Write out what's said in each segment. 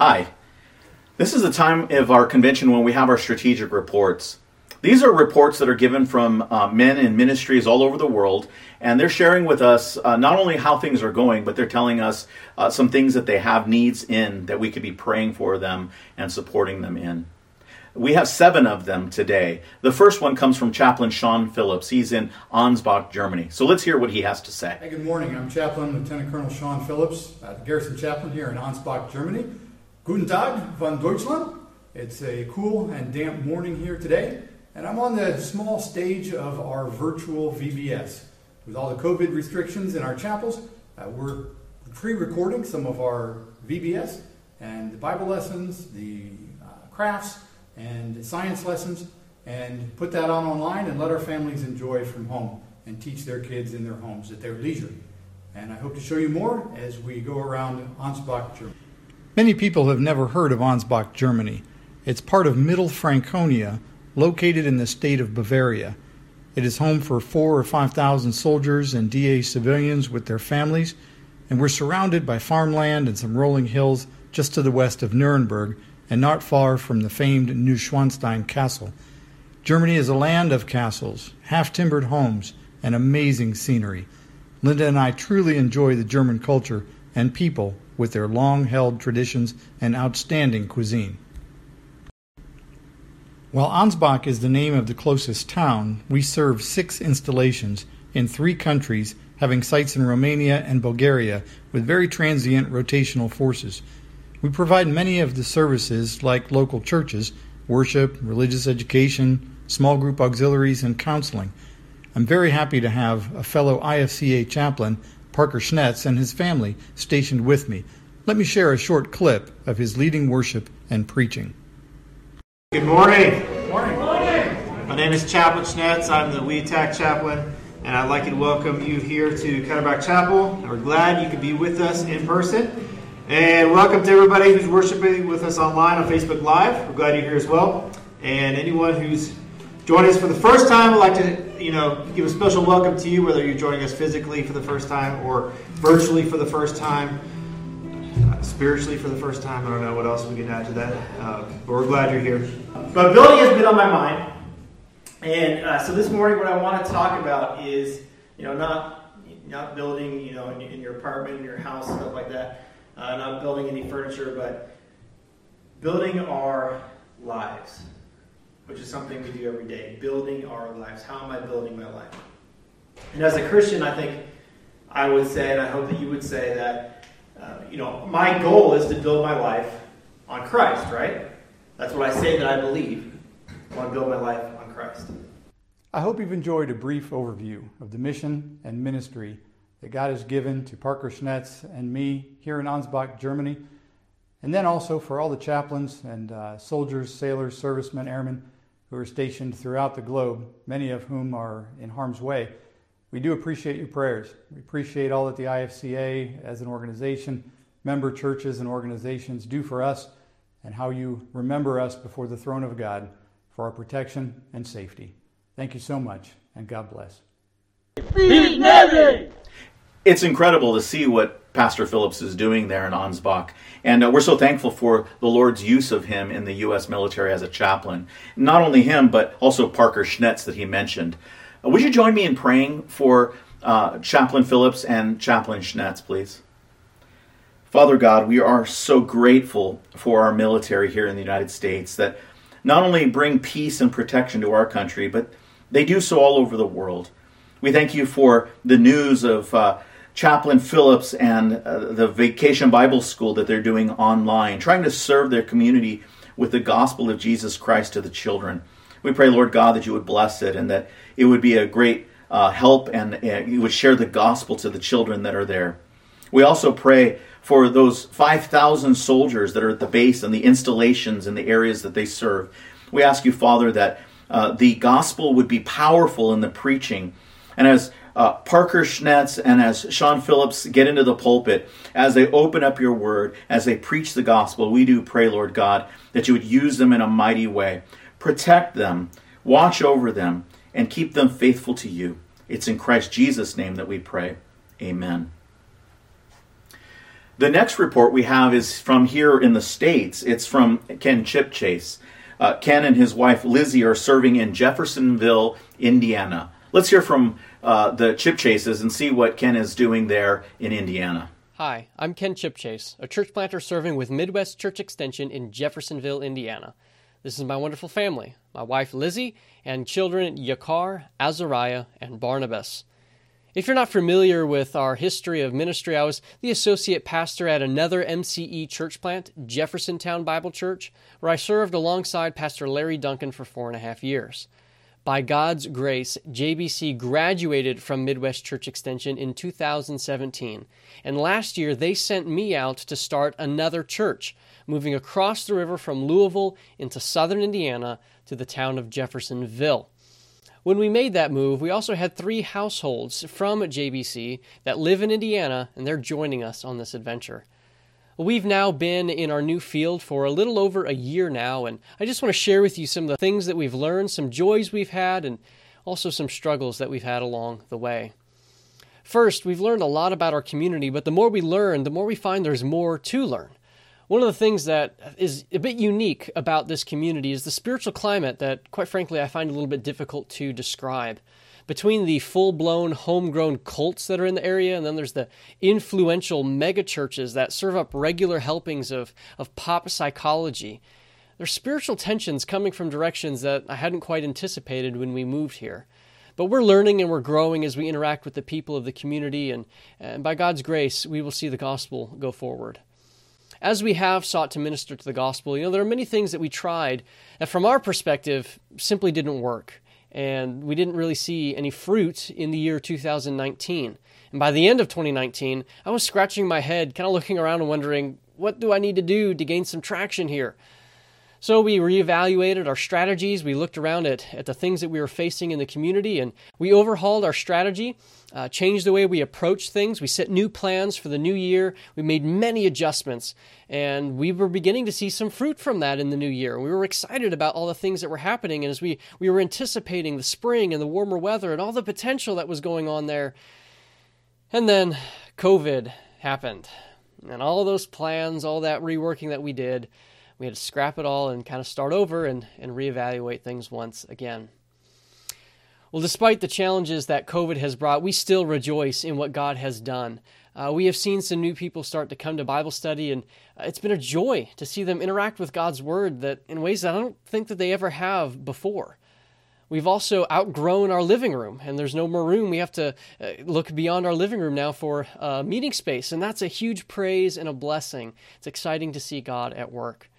Hi. This is the time of our convention when we have our strategic reports. These are reports that are given from uh, men in ministries all over the world, and they're sharing with us uh, not only how things are going, but they're telling us uh, some things that they have needs in that we could be praying for them and supporting them in. We have seven of them today. The first one comes from Chaplain Sean Phillips. He's in Ansbach, Germany. So let's hear what he has to say. Hey, good morning. I'm Chaplain Lieutenant Colonel Sean Phillips, Garrison Chaplain here in Ansbach, Germany. Guten Tag von Deutschland. It's a cool and damp morning here today, and I'm on the small stage of our virtual VBS. With all the COVID restrictions in our chapels, uh, we're pre recording some of our VBS and the Bible lessons, the uh, crafts, and science lessons, and put that on online and let our families enjoy from home and teach their kids in their homes at their leisure. And I hope to show you more as we go around Ansbach, Germany. Many people have never heard of Ansbach, Germany. It's part of Middle Franconia, located in the state of Bavaria. It is home for four or five thousand soldiers and DA civilians with their families, and we're surrounded by farmland and some rolling hills just to the west of Nuremberg and not far from the famed Neuschwanstein Castle. Germany is a land of castles, half timbered homes, and amazing scenery. Linda and I truly enjoy the German culture and people with their long held traditions and outstanding cuisine. While Ansbach is the name of the closest town, we serve six installations in three countries, having sites in Romania and Bulgaria with very transient rotational forces. We provide many of the services like local churches, worship, religious education, small group auxiliaries, and counseling. I'm very happy to have a fellow IFCA chaplain, Parker Schnetz, and his family stationed with me. Let me share a short clip of his leading worship and preaching. Good morning. Morning. My name is Chaplain Schnetz. I'm the WETAC chaplain, and I'd like to welcome you here to Katterbach Chapel. We're glad you could be with us in person. And welcome to everybody who's worshiping with us online on Facebook Live. We're glad you're here as well. And anyone who's joining us for the first time, I'd like to, you know, give a special welcome to you, whether you're joining us physically for the first time or virtually for the first time, uh, spiritually for the first time. I don't know what else we can add to that, uh, but we're glad you're here. But building has been on my mind, and uh, so this morning, what I want to talk about is, you know, not not building, you know, in, in your apartment, in your house, stuff like that uh, not building any furniture, but building our lives, which is something we do every day. Building our lives. How am I building my life? And as a Christian, I think I would say, and I hope that you would say that, uh, you know, my goal is to build my life on Christ, right? That's what I say that I believe. I want to build my life on Christ. I hope you've enjoyed a brief overview of the mission and ministry that God has given to Parker Schnetz and me here in Ansbach, Germany, and then also for all the chaplains and uh, soldiers, sailors, servicemen, airmen who are stationed throughout the globe, many of whom are in harm's way. We do appreciate your prayers. We appreciate all that the IFCA as an organization, member churches and organizations do for us, and how you remember us before the throne of God for our protection and safety. Thank you so much, and God bless. Beat Navy! it's incredible to see what Pastor Phillips is doing there in Ansbach. And uh, we're so thankful for the Lord's use of him in the U.S. military as a chaplain. Not only him, but also Parker Schnetz that he mentioned. Uh, would you join me in praying for uh, Chaplain Phillips and Chaplain Schnetz, please? Father God, we are so grateful for our military here in the United States that not only bring peace and protection to our country, but they do so all over the world. We thank you for the news of uh, Chaplain Phillips and uh, the Vacation Bible School that they're doing online, trying to serve their community with the gospel of Jesus Christ to the children. We pray, Lord God, that you would bless it and that it would be a great uh, help and uh, you would share the gospel to the children that are there. We also pray for those 5,000 soldiers that are at the base and the installations in the areas that they serve. We ask you, Father, that uh, the gospel would be powerful in the preaching. And as uh, Parker Schnetz and as Sean Phillips get into the pulpit, as they open up your word, as they preach the gospel, we do pray, Lord God, that you would use them in a mighty way. Protect them, watch over them, and keep them faithful to you. It's in Christ Jesus' name that we pray. Amen. The next report we have is from here in the States. It's from Ken Chipchase. Uh, Ken and his wife Lizzie are serving in Jeffersonville, Indiana. Let's hear from uh, the Chipchases and see what Ken is doing there in Indiana. Hi, I'm Ken Chipchase, a church planter serving with Midwest Church Extension in Jeffersonville, Indiana. This is my wonderful family, my wife Lizzie, and children Yakar, Azariah, and Barnabas. If you're not familiar with our history of ministry, I was the associate pastor at another MCE church plant, Jeffersontown Bible Church, where I served alongside Pastor Larry Duncan for four and a half years. By God's grace, JBC graduated from Midwest Church Extension in 2017, and last year they sent me out to start another church, moving across the river from Louisville into southern Indiana to the town of Jeffersonville. When we made that move, we also had three households from JBC that live in Indiana, and they're joining us on this adventure. We've now been in our new field for a little over a year now, and I just want to share with you some of the things that we've learned, some joys we've had, and also some struggles that we've had along the way. First, we've learned a lot about our community, but the more we learn, the more we find there's more to learn. One of the things that is a bit unique about this community is the spiritual climate that, quite frankly, I find a little bit difficult to describe. Between the full blown homegrown cults that are in the area, and then there's the influential megachurches that serve up regular helpings of, of pop psychology, there's spiritual tensions coming from directions that I hadn't quite anticipated when we moved here. But we're learning and we're growing as we interact with the people of the community, and, and by God's grace, we will see the gospel go forward as we have sought to minister to the gospel, you know, there are many things that we tried that from our perspective simply didn't work. And we didn't really see any fruit in the year 2019. And by the end of 2019, I was scratching my head, kind of looking around and wondering, what do I need to do to gain some traction here? So we reevaluated our strategies. We looked around at, at the things that we were facing in the community and we overhauled our strategy, uh, changed the way we approached things. We set new plans for the new year. We made many adjustments and we were beginning to see some fruit from that in the new year. We were excited about all the things that were happening and as we, we were anticipating the spring and the warmer weather and all the potential that was going on there. And then COVID happened and all those plans, all that reworking that we did we had to scrap it all and kind of start over and, and reevaluate things once again. Well, despite the challenges that COVID has brought, we still rejoice in what God has done. Uh, we have seen some new people start to come to Bible study, and uh, it's been a joy to see them interact with God's Word that in ways that I don't think that they ever have before. We've also outgrown our living room, and there's no more room. We have to uh, look beyond our living room now for uh, meeting space, and that's a huge praise and a blessing. It's exciting to see God at work.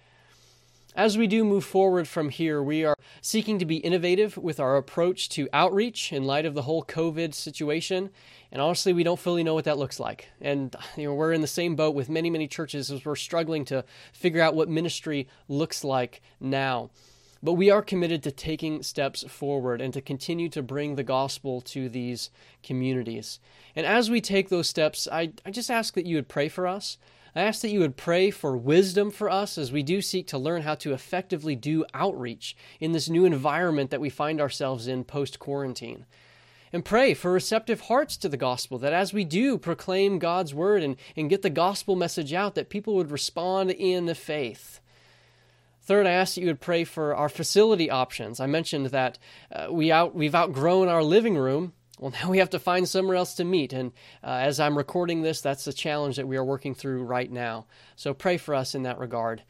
As we do move forward from here, we are seeking to be innovative with our approach to outreach in light of the whole COVID situation. And honestly, we don't fully know what that looks like. And you know, we're in the same boat with many, many churches as we're struggling to figure out what ministry looks like now. But we are committed to taking steps forward and to continue to bring the gospel to these communities. And as we take those steps, I, I just ask that you would pray for us. I ask that you would pray for wisdom for us as we do seek to learn how to effectively do outreach in this new environment that we find ourselves in post quarantine. And pray for receptive hearts to the gospel, that as we do proclaim God's word and, and get the gospel message out, that people would respond in faith. Third, I ask that you would pray for our facility options. I mentioned that uh, we out, we've outgrown our living room well, now we have to find somewhere else to meet. And uh, as I'm recording this, that's the challenge that we are working through right now. So pray for us in that regard.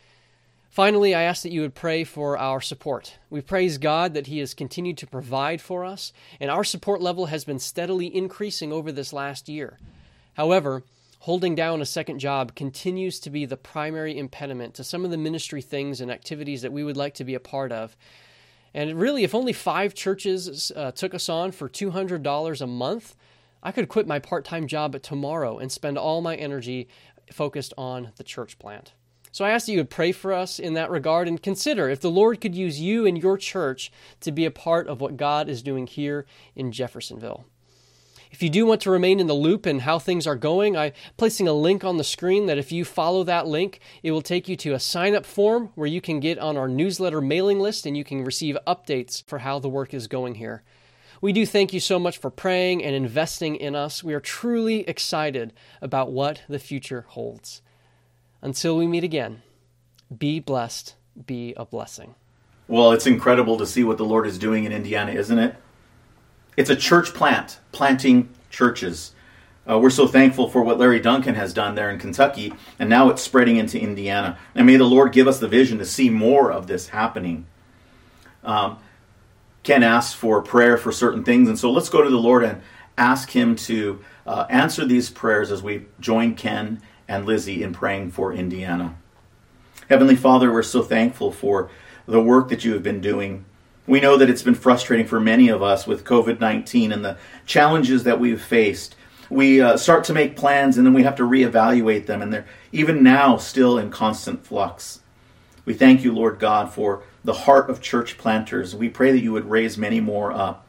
Finally, I ask that you would pray for our support. We praise God that He has continued to provide for us, and our support level has been steadily increasing over this last year. However, holding down a second job continues to be the primary impediment to some of the ministry things and activities that we would like to be a part of. And really, if only five churches uh, took us on for $200 a month, I could quit my part time job tomorrow and spend all my energy focused on the church plant. So I ask that you would pray for us in that regard and consider if the Lord could use you and your church to be a part of what God is doing here in Jeffersonville. If you do want to remain in the loop and how things are going, I'm placing a link on the screen that if you follow that link, it will take you to a sign up form where you can get on our newsletter mailing list and you can receive updates for how the work is going here. We do thank you so much for praying and investing in us. We are truly excited about what the future holds. Until we meet again, be blessed, be a blessing. Well, it's incredible to see what the Lord is doing in Indiana, isn't it? It's a church plant, planting churches. Uh, we're so thankful for what Larry Duncan has done there in Kentucky, and now it's spreading into Indiana. And may the Lord give us the vision to see more of this happening. Um, Ken asked for prayer for certain things, and so let's go to the Lord and ask Him to uh, answer these prayers as we join Ken and Lizzie in praying for Indiana. Heavenly Father, we're so thankful for the work that you have been doing. We know that it's been frustrating for many of us with COVID 19 and the challenges that we've faced. We uh, start to make plans and then we have to reevaluate them, and they're even now still in constant flux. We thank you, Lord God, for the heart of church planters. We pray that you would raise many more up.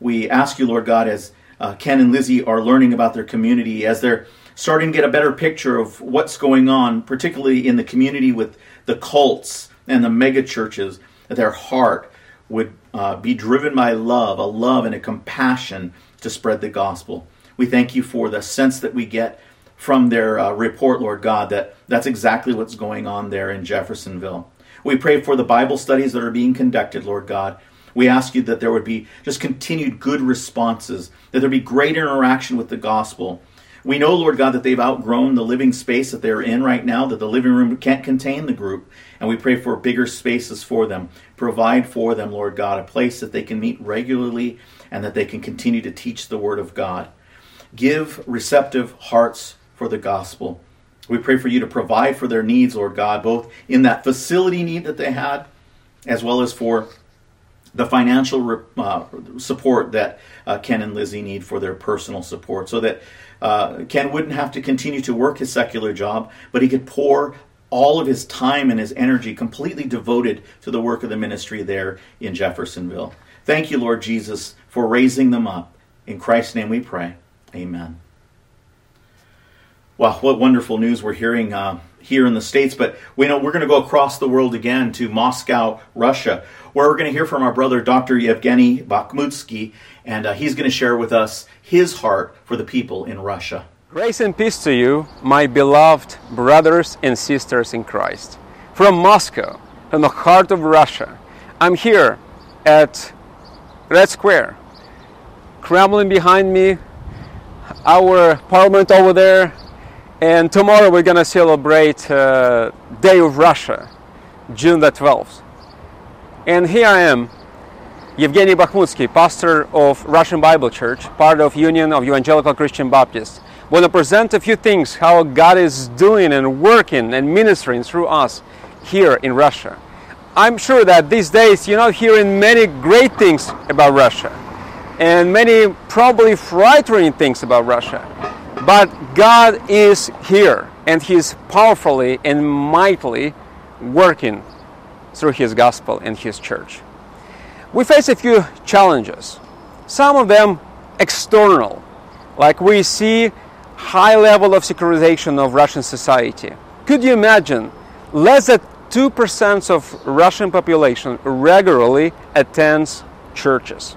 We ask you, Lord God, as uh, Ken and Lizzie are learning about their community, as they're starting to get a better picture of what's going on, particularly in the community with the cults and the mega churches, their heart would uh, be driven by love, a love and a compassion to spread the gospel. We thank you for the sense that we get from their uh, report, Lord God, that that's exactly what's going on there in Jeffersonville. We pray for the Bible studies that are being conducted, Lord God. We ask you that there would be just continued good responses, that there be great interaction with the gospel. We know, Lord God, that they've outgrown the living space that they're in right now, that the living room can't contain the group. And we pray for bigger spaces for them. Provide for them, Lord God, a place that they can meet regularly and that they can continue to teach the Word of God. Give receptive hearts for the gospel. We pray for you to provide for their needs, Lord God, both in that facility need that they had, as well as for the financial uh, support that uh, Ken and Lizzie need for their personal support, so that uh, Ken wouldn't have to continue to work his secular job, but he could pour all of his time and his energy completely devoted to the work of the ministry there in Jeffersonville. Thank you, Lord Jesus, for raising them up. In Christ's name we pray. Amen. Well, what wonderful news we're hearing uh, here in the States. But we know we're going to go across the world again to Moscow, Russia, where we're going to hear from our brother, Dr. Yevgeny Bakhmutsky, and uh, he's going to share with us his heart for the people in Russia. Grace and peace to you, my beloved brothers and sisters in Christ. From Moscow, from the heart of Russia, I'm here at Red Square. Kremlin behind me, our parliament over there, and tomorrow we're to celebrate uh, Day of Russia, June the 12th. And here I am, Yevgeny Bakhmutsky, pastor of Russian Bible Church, part of Union of Evangelical Christian Baptists. Want to present a few things how God is doing and working and ministering through us here in Russia. I'm sure that these days you're not hearing many great things about Russia and many probably frightening things about Russia. But God is here and He's powerfully and mightily working through His gospel and His church. We face a few challenges, some of them external, like we see high level of secularization of Russian society. Could you imagine less than 2% of Russian population regularly attends churches?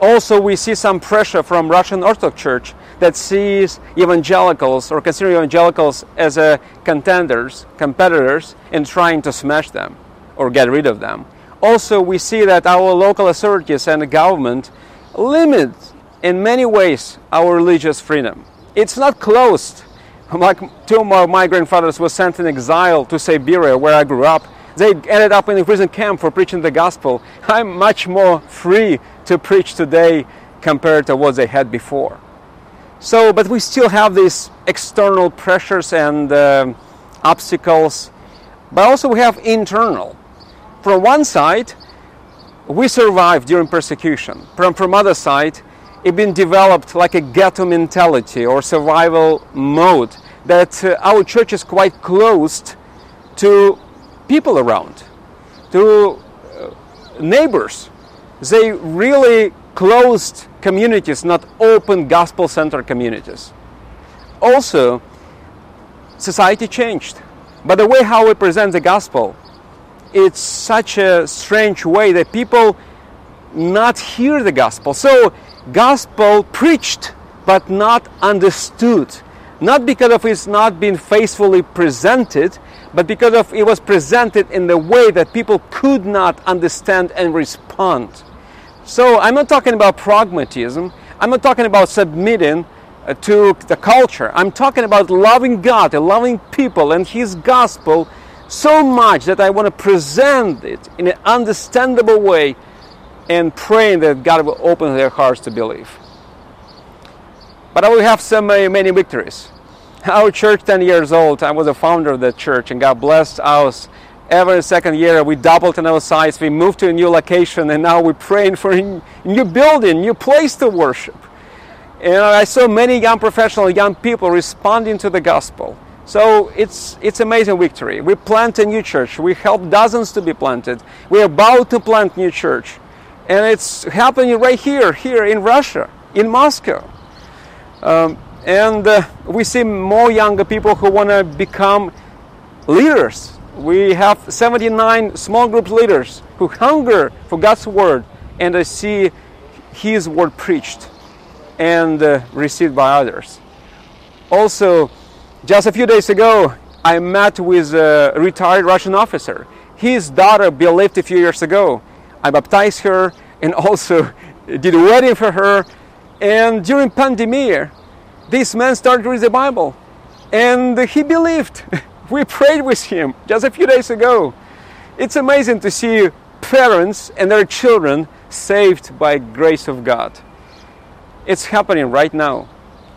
Also, we see some pressure from Russian Orthodox Church that sees evangelicals or consider evangelicals as a contenders, competitors, in trying to smash them or get rid of them. Also, we see that our local authorities and the government limit in many ways our religious freedom. It's not closed. Like two of my grandfathers were sent in exile to Siberia, where I grew up. They ended up in a prison camp for preaching the gospel. I'm much more free to preach today compared to what they had before. So, but we still have these external pressures and uh, obstacles, but also we have internal. From one side, we survived during persecution. From from other side, it been developed like a ghetto mentality or survival mode that uh, our church is quite closed to people around, to uh, neighbors. They really closed communities, not open gospel centered communities. Also, society changed. But the way how we present the gospel, it's such a strange way that people not hear the gospel. So, gospel preached but not understood. Not because of it's not being faithfully presented, but because of it was presented in the way that people could not understand and respond. So I'm not talking about pragmatism. I'm not talking about submitting uh, to the culture. I'm talking about loving God and loving people and His gospel so much that I want to present it in an understandable way and praying that God will open their hearts to believe. But I will have so many, victories. Our church, 10 years old, I was a founder of that church, and God blessed us. Every second year, we doubled in our size. We moved to a new location, and now we're praying for a new building, new place to worship. And I saw many young professional, young people responding to the gospel. So it's it's amazing victory. We plant a new church. We help dozens to be planted. We're about to plant new church, and it's happening right here, here in Russia, in Moscow. Um, and uh, we see more younger people who want to become leaders. We have 79 small group leaders who hunger for God's word and uh, see His word preached and uh, received by others. Also, just a few days ago, I met with a retired Russian officer. His daughter believed a few years ago. I baptized her and also did a wedding for her. And during pandemic, this man started to read the Bible and he believed. We prayed with him just a few days ago. It's amazing to see parents and their children saved by grace of God. It's happening right now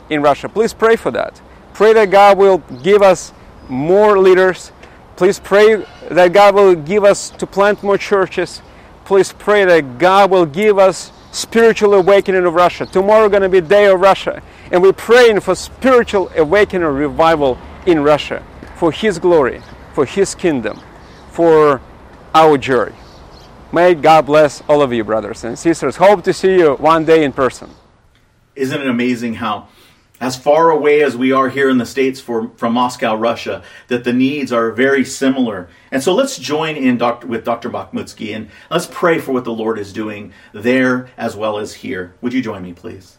in Russia. Please pray for that. Pray that God will give us more leaders. Please pray that God will give us to plant more churches. Please pray that God will give us spiritual awakening of Russia. Tomorrow going to be day of Russia. And we're praying for spiritual awakening revival in Russia for His glory, for His kingdom, for our joy. May God bless all of you, brothers and sisters. Hope to see you one day in person. Isn't it amazing how, as far away as we are here in the States for, from Moscow, Russia, that the needs are very similar? And so let's join in Dr., with Dr. Bakhmutsky and let's pray for what the Lord is doing there as well as here. Would you join me, please?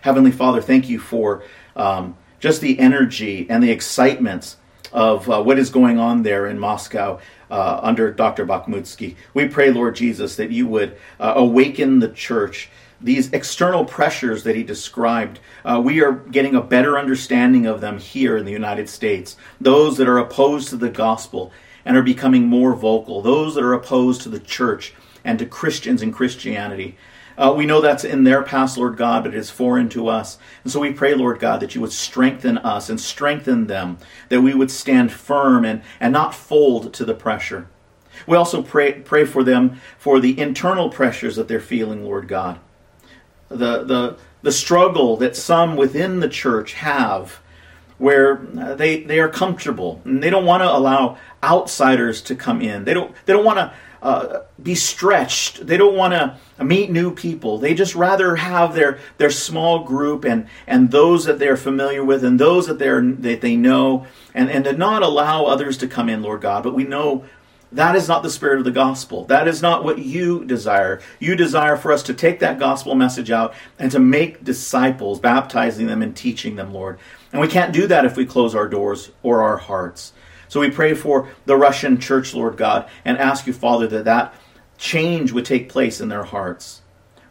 Heavenly Father, thank you for um, just the energy and the excitements of uh, what is going on there in Moscow uh, under Dr. Bakhmutsky. We pray, Lord Jesus, that you would uh, awaken the church. These external pressures that he described, uh, we are getting a better understanding of them here in the United States. Those that are opposed to the gospel and are becoming more vocal, those that are opposed to the church and to Christians and Christianity. Uh, we know that's in their past, Lord God, but it is foreign to us. And so we pray, Lord God, that you would strengthen us and strengthen them, that we would stand firm and, and not fold to the pressure. We also pray, pray for them for the internal pressures that they're feeling, Lord God. The, the, the struggle that some within the church have where they, they are comfortable and they don't want to allow outsiders to come in. They don't, they don't want to uh, be stretched. They don't want to meet new people. They just rather have their their small group and and those that they're familiar with and those that they're that they know and and to not allow others to come in, Lord God. But we know that is not the spirit of the gospel. That is not what you desire. You desire for us to take that gospel message out and to make disciples, baptizing them and teaching them, Lord. And we can't do that if we close our doors or our hearts. So we pray for the Russian church, Lord God, and ask you, Father, that that change would take place in their hearts.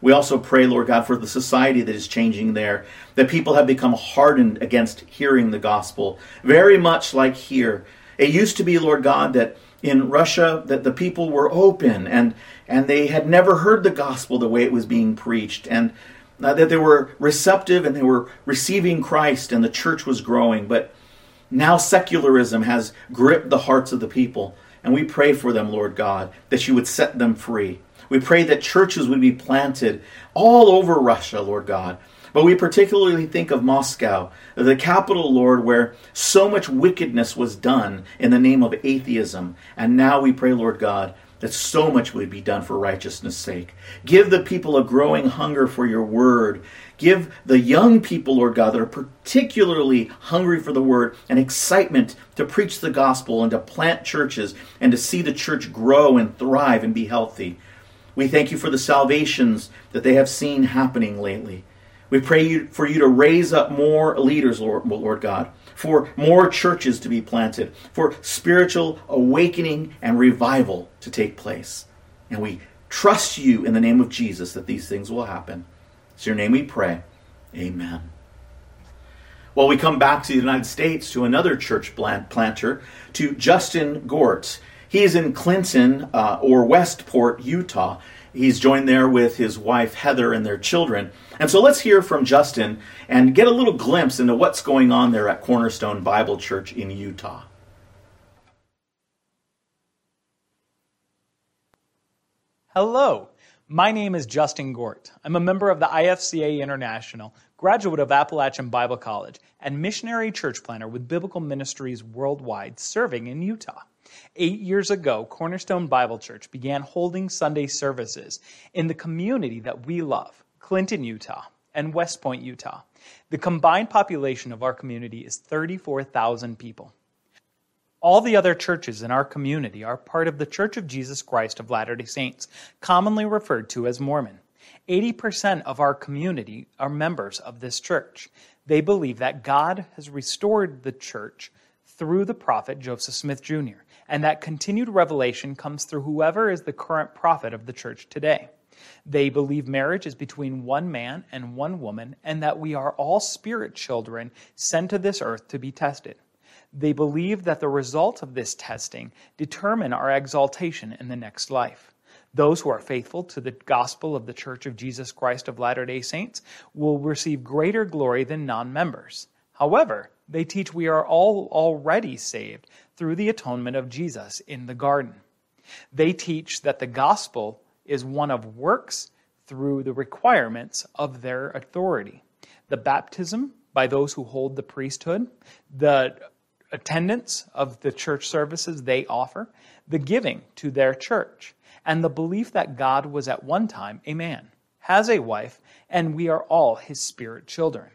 We also pray, Lord God, for the society that is changing there, that people have become hardened against hearing the gospel, very much like here. It used to be, Lord God, that in Russia that the people were open and and they had never heard the gospel the way it was being preached and uh, that they were receptive and they were receiving Christ and the church was growing but now secularism has gripped the hearts of the people, and we pray for them, Lord God, that you would set them free. We pray that churches would be planted all over Russia, Lord God. But we particularly think of Moscow, the capital, Lord, where so much wickedness was done in the name of atheism. And now we pray, Lord God, that so much would be done for righteousness' sake. Give the people a growing hunger for your word. Give the young people, Lord God, that are particularly hungry for the word an excitement to preach the gospel and to plant churches and to see the church grow and thrive and be healthy. We thank you for the salvations that they have seen happening lately. We pray for you to raise up more leaders, Lord, Lord God, for more churches to be planted, for spiritual awakening and revival to take place. And we trust you in the name of Jesus that these things will happen. It's your name we pray. Amen. Well, we come back to the United States to another church planter, to Justin Gort. He's in Clinton uh, or Westport, Utah. He's joined there with his wife Heather and their children. And so let's hear from Justin and get a little glimpse into what's going on there at Cornerstone Bible Church in Utah. Hello, my name is Justin Gort. I'm a member of the IFCA International, graduate of Appalachian Bible College, and missionary church planner with Biblical Ministries Worldwide, serving in Utah. Eight years ago, Cornerstone Bible Church began holding Sunday services in the community that we love, Clinton, Utah, and West Point, Utah. The combined population of our community is 34,000 people. All the other churches in our community are part of the Church of Jesus Christ of Latter day Saints, commonly referred to as Mormon. 80% of our community are members of this church. They believe that God has restored the church through the prophet Joseph Smith Jr and that continued revelation comes through whoever is the current prophet of the church today. They believe marriage is between one man and one woman, and that we are all spirit children sent to this earth to be tested. They believe that the results of this testing determine our exaltation in the next life. Those who are faithful to the gospel of the Church of Jesus Christ of Latter day Saints will receive greater glory than non members. However, they teach we are all already saved through the atonement of Jesus in the garden. They teach that the gospel is one of works through the requirements of their authority. The baptism by those who hold the priesthood, the attendance of the church services they offer, the giving to their church, and the belief that God was at one time a man, has a wife, and we are all his spirit children.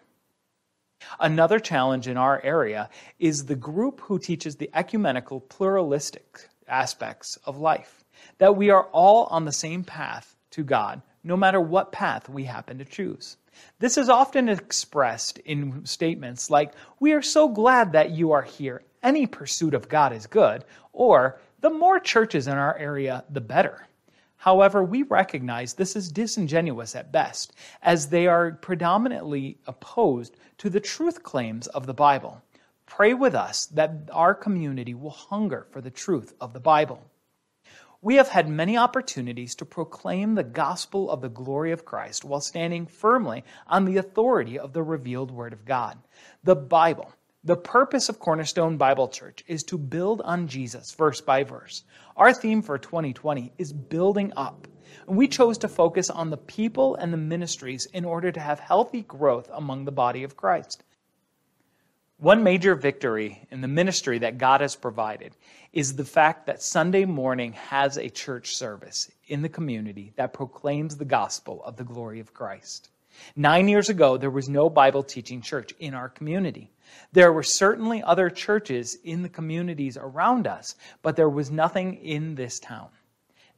Another challenge in our area is the group who teaches the ecumenical pluralistic aspects of life, that we are all on the same path to God, no matter what path we happen to choose. This is often expressed in statements like, We are so glad that you are here. Any pursuit of God is good, or the more churches in our area, the better. However, we recognize this is disingenuous at best, as they are predominantly opposed to the truth claims of the Bible. Pray with us that our community will hunger for the truth of the Bible. We have had many opportunities to proclaim the gospel of the glory of Christ while standing firmly on the authority of the revealed Word of God. The Bible, the purpose of Cornerstone Bible Church, is to build on Jesus verse by verse. Our theme for 2020 is building up. And we chose to focus on the people and the ministries in order to have healthy growth among the body of Christ. One major victory in the ministry that God has provided is the fact that Sunday morning has a church service in the community that proclaims the gospel of the glory of Christ. Nine years ago, there was no Bible teaching church in our community. There were certainly other churches in the communities around us, but there was nothing in this town.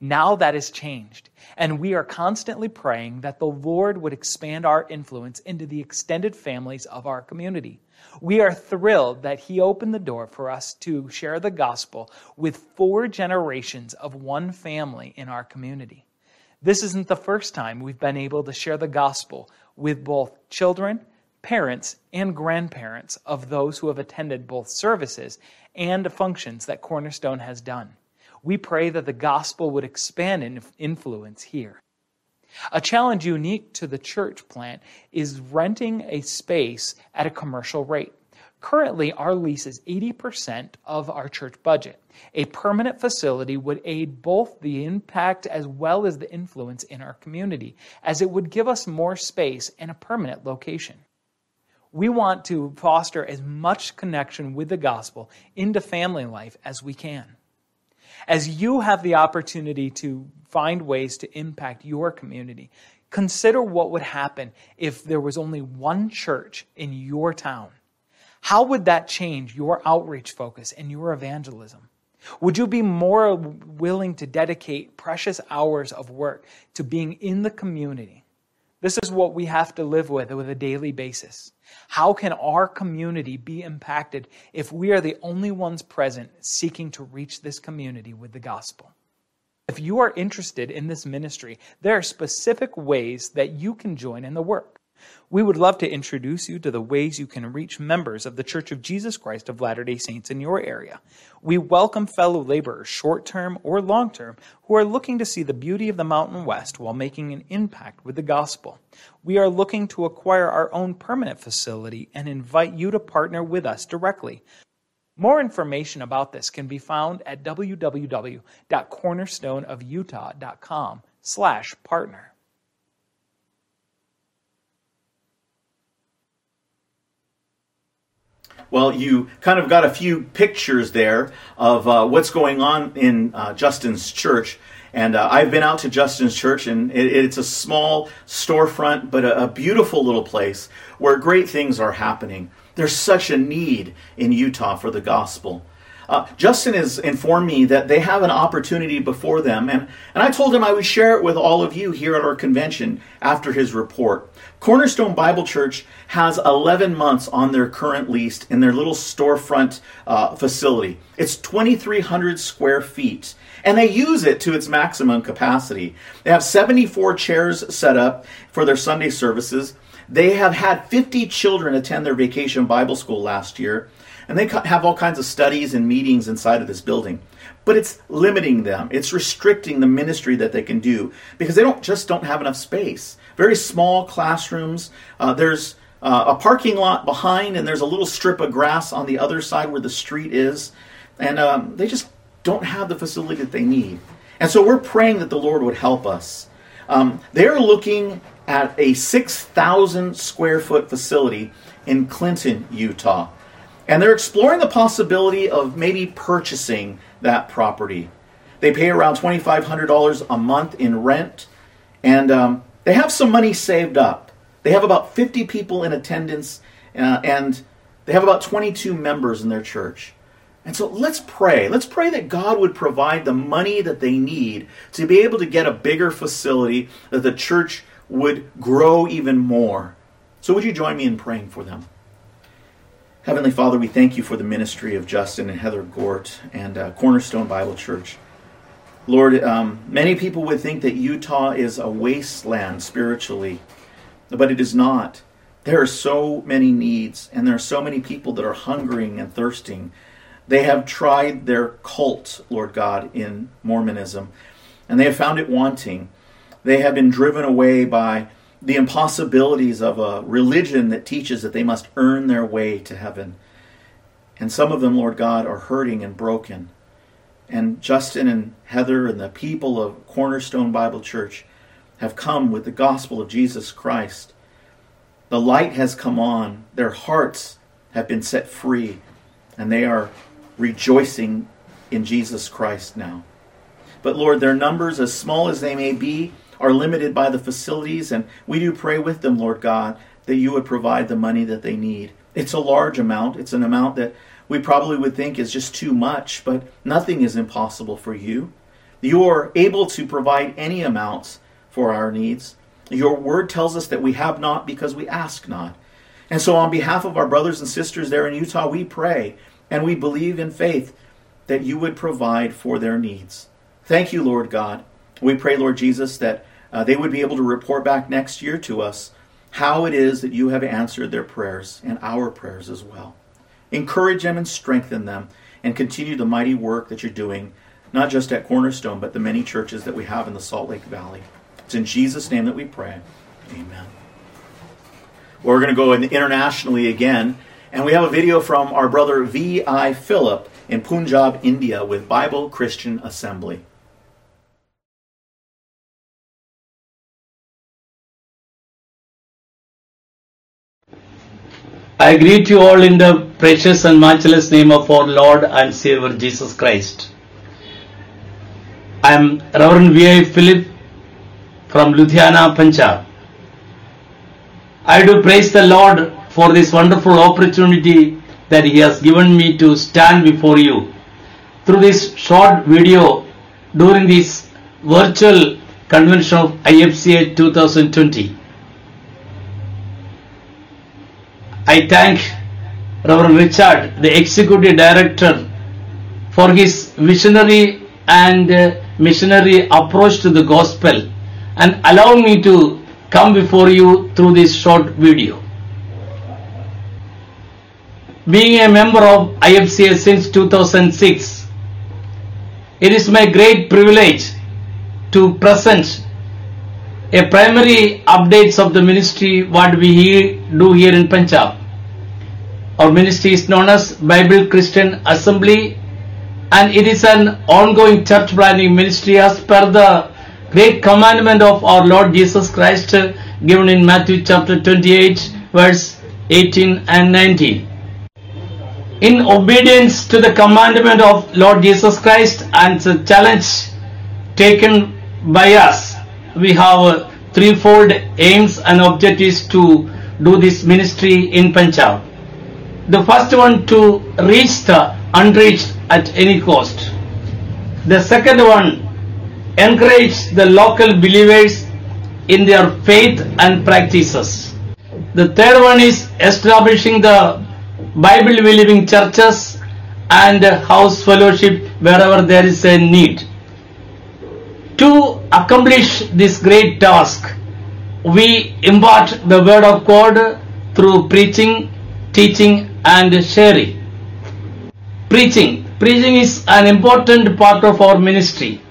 Now that has changed, and we are constantly praying that the Lord would expand our influence into the extended families of our community. We are thrilled that He opened the door for us to share the gospel with four generations of one family in our community. This isn't the first time we've been able to share the gospel with both children parents and grandparents of those who have attended both services and functions that Cornerstone has done. We pray that the gospel would expand in influence here. A challenge unique to the church plant is renting a space at a commercial rate. Currently, our lease is 80% of our church budget. A permanent facility would aid both the impact as well as the influence in our community, as it would give us more space and a permanent location. We want to foster as much connection with the gospel into family life as we can. As you have the opportunity to find ways to impact your community, consider what would happen if there was only one church in your town. How would that change your outreach focus and your evangelism? Would you be more willing to dedicate precious hours of work to being in the community? This is what we have to live with with a daily basis. How can our community be impacted if we are the only ones present seeking to reach this community with the gospel? If you are interested in this ministry, there are specific ways that you can join in the work. We would love to introduce you to the ways you can reach members of the Church of Jesus Christ of Latter day Saints in your area. We welcome fellow laborers, short term or long term, who are looking to see the beauty of the Mountain West while making an impact with the gospel. We are looking to acquire our own permanent facility and invite you to partner with us directly. More information about this can be found at www.cornerstoneofutah.com slash partner. Well, you kind of got a few pictures there of uh, what's going on in uh, Justin's church. And uh, I've been out to Justin's church, and it, it's a small storefront, but a, a, beautiful little place where great things are happening. There's such a need in Utah for the gospel. Uh, Justin has informed me that they have an opportunity before them, and, and I told him I would share it with all of you here at our convention after his report. Cornerstone Bible Church has 11 months on their current lease in their little storefront uh, facility. It's 2,300 square feet, and they use it to its maximum capacity. They have 74 chairs set up for their Sunday services. They have had 50 children attend their vacation Bible school last year. And they have all kinds of studies and meetings inside of this building. But it's limiting them. It's restricting the ministry that they can do because they don't just don't have enough space. Very small classrooms. Uh, there's uh, a parking lot behind, and there's a little strip of grass on the other side where the street is. And um, they just don't have the facility that they need. And so we're praying that the Lord would help us. Um, they're looking at a 6,000 square foot facility in Clinton, Utah. And they're exploring the possibility of maybe purchasing that property. They pay around $2,500 a month in rent, and um, they have some money saved up. They have about 50 people in attendance, uh, and they have about 22 members in their church. And so let's pray. Let's pray that God would provide the money that they need to be able to get a bigger facility, that the church would grow even more. So, would you join me in praying for them? Heavenly Father, we thank you for the ministry of Justin and Heather Gort and uh, Cornerstone Bible Church. Lord, um, many people would think that Utah is a wasteland spiritually, but it is not. There are so many needs, and there are so many people that are hungering and thirsting. They have tried their cult, Lord God, in Mormonism, and they have found it wanting. They have been driven away by the impossibilities of a religion that teaches that they must earn their way to heaven. And some of them, Lord God, are hurting and broken. And Justin and Heather and the people of Cornerstone Bible Church have come with the gospel of Jesus Christ. The light has come on, their hearts have been set free, and they are rejoicing in Jesus Christ now. But Lord, their numbers, as small as they may be, are limited by the facilities, and we do pray with them, Lord God, that you would provide the money that they need. It's a large amount. It's an amount that we probably would think is just too much, but nothing is impossible for you. You are able to provide any amounts for our needs. Your word tells us that we have not because we ask not. And so, on behalf of our brothers and sisters there in Utah, we pray and we believe in faith that you would provide for their needs. Thank you, Lord God. We pray, Lord Jesus, that uh, they would be able to report back next year to us how it is that you have answered their prayers and our prayers as well. Encourage them and strengthen them and continue the mighty work that you're doing, not just at Cornerstone, but the many churches that we have in the Salt Lake Valley. It's in Jesus' name that we pray. Amen. We're going to go internationally again, and we have a video from our brother V.I. Philip in Punjab, India, with Bible Christian Assembly. I greet you all in the precious and matchless name of our Lord and Savior Jesus Christ. I am Reverend V.I. Philip from Ludhiana, Punjab. I do praise the Lord for this wonderful opportunity that He has given me to stand before you through this short video during this virtual convention of IFCA 2020. I thank Reverend Richard, the Executive Director, for his visionary and uh, missionary approach to the gospel and allow me to come before you through this short video. Being a member of IFCA since 2006, it is my great privilege to present a primary updates of the ministry what we he- do here in Punjab. Our ministry is known as Bible Christian Assembly and it is an ongoing church planting ministry as per the great commandment of our Lord Jesus Christ given in Matthew chapter 28 verse 18 and 19 in obedience to the commandment of Lord Jesus Christ and the challenge taken by us, we have threefold aims and objectives to do this ministry in Punjab. The first one to reach the unreached at any cost. The second one, encourage the local believers in their faith and practices. The third one is establishing the Bible believing churches and house fellowship wherever there is a need. To accomplish this great task, we impart the word of God through preaching, teaching, and sharing. Preaching. Preaching is an important part of our ministry.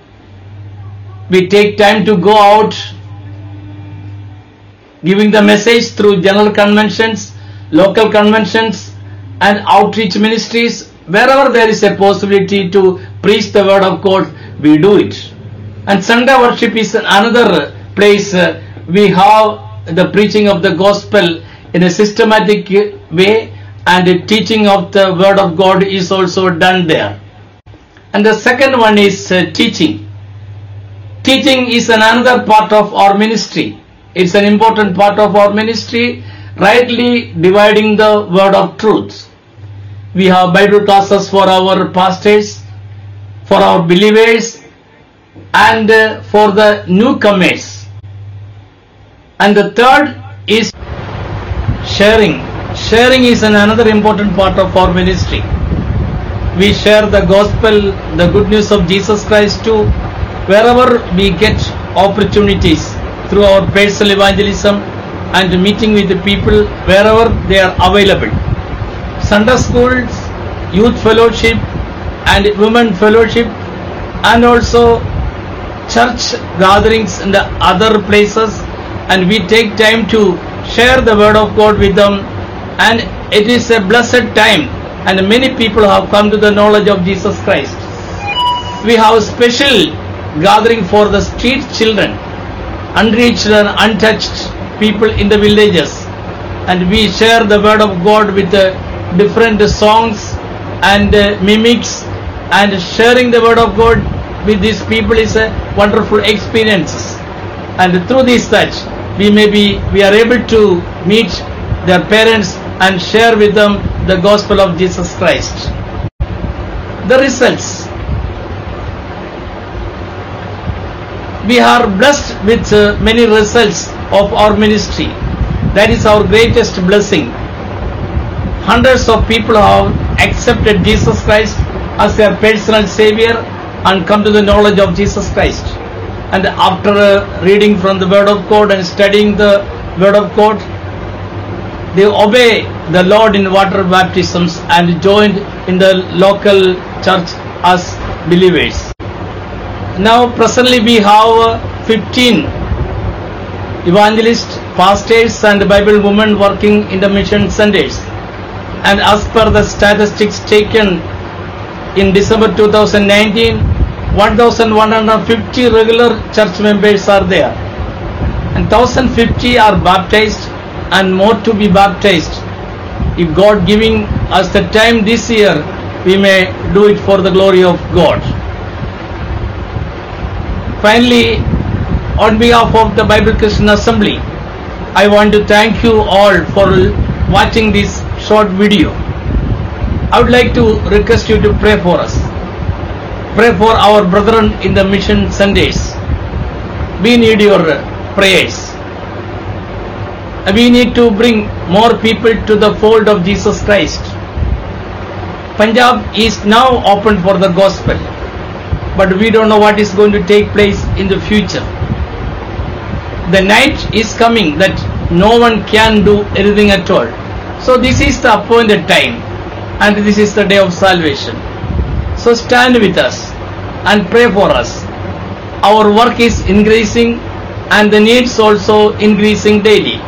We take time to go out giving the message through general conventions, local conventions, and outreach ministries. Wherever there is a possibility to preach the word of God, we do it. And Sunday worship is another place uh, we have the preaching of the gospel in a systematic way, and the teaching of the word of God is also done there. And the second one is uh, teaching. Teaching is another part of our ministry. It's an important part of our ministry, rightly dividing the word of truth. We have Bible classes for our pastors, for our believers, and uh, for the newcomers. And the third is sharing. Sharing is an another important part of our ministry. We share the gospel, the good news of Jesus Christ to wherever we get opportunities through our personal evangelism and meeting with the people wherever they are available. Sunday schools, youth fellowship, and women fellowship, and also church gatherings in the other places, and we take time to share the word of God with them, and it is a blessed time, and many people have come to the knowledge of Jesus Christ. We have a special gathering for the street children, unreached and untouched people in the villages, and we share the word of God with the different songs and uh, mimics and sharing the word of God with these people is a wonderful experience. And through this touch we may be we are able to meet their parents and share with them the gospel of Jesus Christ. The results. We are blessed with uh, many results of our ministry. That is our greatest blessing. Hundreds of people have accepted Jesus Christ as their personal savior and come to the knowledge of Jesus Christ. And after uh, reading from the Word of God and studying the Word of God, they obey the Lord in water baptisms and joined in the local church as believers. Now, presently, we have uh, 15 evangelists, pastors, and Bible women working in the mission centers and as per the statistics taken in December 2019, 1150 regular church members are there, and 1050 are baptized, and more to be baptized. If God giving us the time this year, we may do it for the glory of God. Finally, on behalf of the Bible Christian Assembly, I want to thank you all for watching this short video. I would like to request you to pray for us. Pray for our brethren in the mission Sundays. We need your prayers. We need to bring more people to the fold of Jesus Christ. Punjab is now open for the gospel, but we don't know what is going to take place in the future. The night is coming that no one can do anything at all. So, this is the appointed time, and this is the day of salvation. So, stand with us and pray for us. Our work is increasing, and the needs also increasing daily.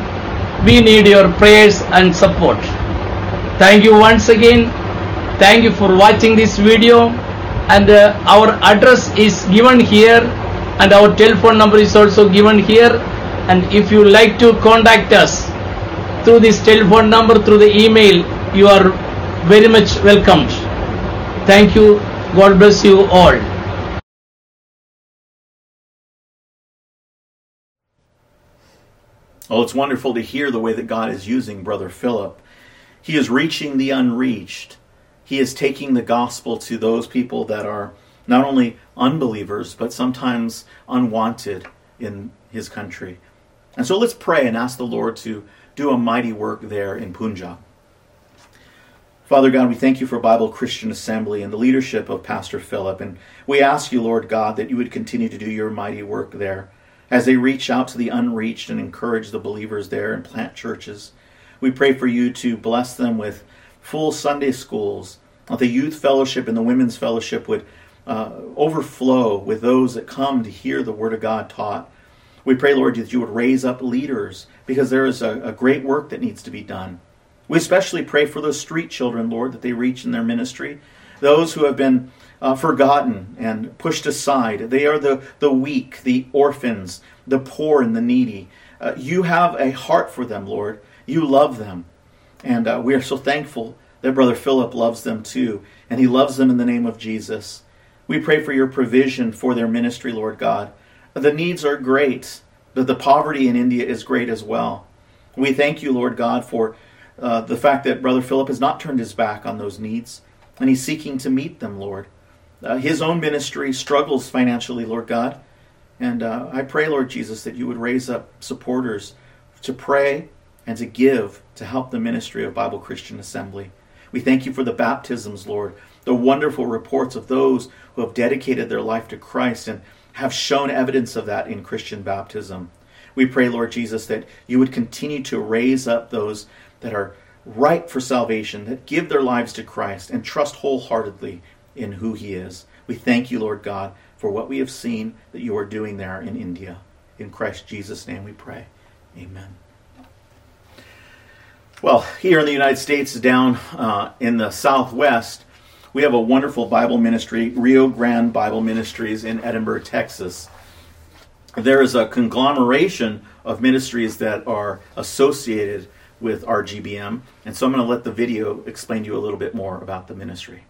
We need your prayers and support. Thank you once again. Thank you for watching this video. And uh, our address is given here, and our telephone number is also given here. And if you like to contact us through this telephone number, through the email, you are very much welcomed. Thank you. God bless you all. Oh, it's wonderful to hear the way that God is using Brother Philip. He is reaching the unreached. He is taking the gospel to those people that are not only unbelievers, but sometimes unwanted in his country. And so let's pray and ask the Lord to do a mighty work there in Punjab. Father God, we thank you for Bible Christian Assembly and the leadership of Pastor Philip. And we ask you, Lord God, that you would continue to do your mighty work there as they reach out to the unreached and encourage the believers there and plant churches. We pray for you to bless them with full Sunday schools, that the youth fellowship and the women's fellowship would uh, overflow with those that come to hear the Word of God taught. We pray, Lord, that you would raise up leaders because there is a, a great work that needs to be done. We especially pray for those street children, Lord, that they reach in their ministry, those who have been uh, forgotten and pushed aside. They are the, the weak, the orphans, the poor, and the needy. Uh, you have a heart for them, Lord. You love them. And uh, we are so thankful that Brother Philip loves them too, and he loves them in the name of Jesus. We pray for your provision for their ministry, Lord God. The needs are great, but the poverty in India is great as well. We thank you, Lord God, for uh, the fact that Brother Philip has not turned his back on those needs, and he's seeking to meet them, Lord. Uh, his own ministry struggles financially, Lord God. And uh, I pray, Lord Jesus, that you would raise up supporters to pray and to give to help the ministry of Bible Christian Assembly. We thank you for the baptisms, Lord, the wonderful reports of those who have dedicated their life to Christ and have shown evidence of that in Christian baptism. We pray, Lord Jesus, that you would continue to raise up those that are ripe for salvation, that give their lives to Christ and trust wholeheartedly in who He is. We thank you, Lord God, for what we have seen that you are doing there in India. In Christ Jesus' name we pray. Amen. Well, here in the United States, down uh, in the Southwest, we have a wonderful Bible ministry, Rio Grande Bible Ministries in Edinburg, Texas. There is a conglomeration of ministries that are associated with RGBM, and so I'm going to let the video explain to you a little bit more about the ministry.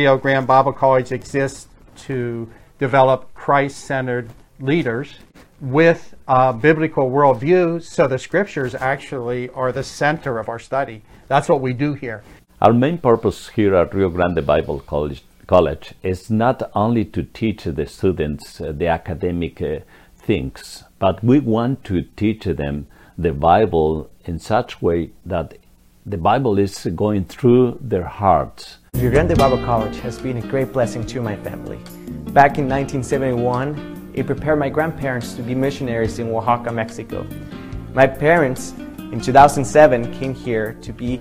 Rio Grande Bible College exists to develop Christ centered leaders with a biblical worldview, so the scriptures actually are the center of our study. That's what we do here. Our main purpose here at Rio Grande Bible College, College is not only to teach the students uh, the academic uh, things, but we want to teach them the Bible in such way that the Bible is going through their hearts. Rio Grande Bible College has been a great blessing to my family. Back in 1971, it prepared my grandparents to be missionaries in Oaxaca, Mexico. My parents in 2007 came here to be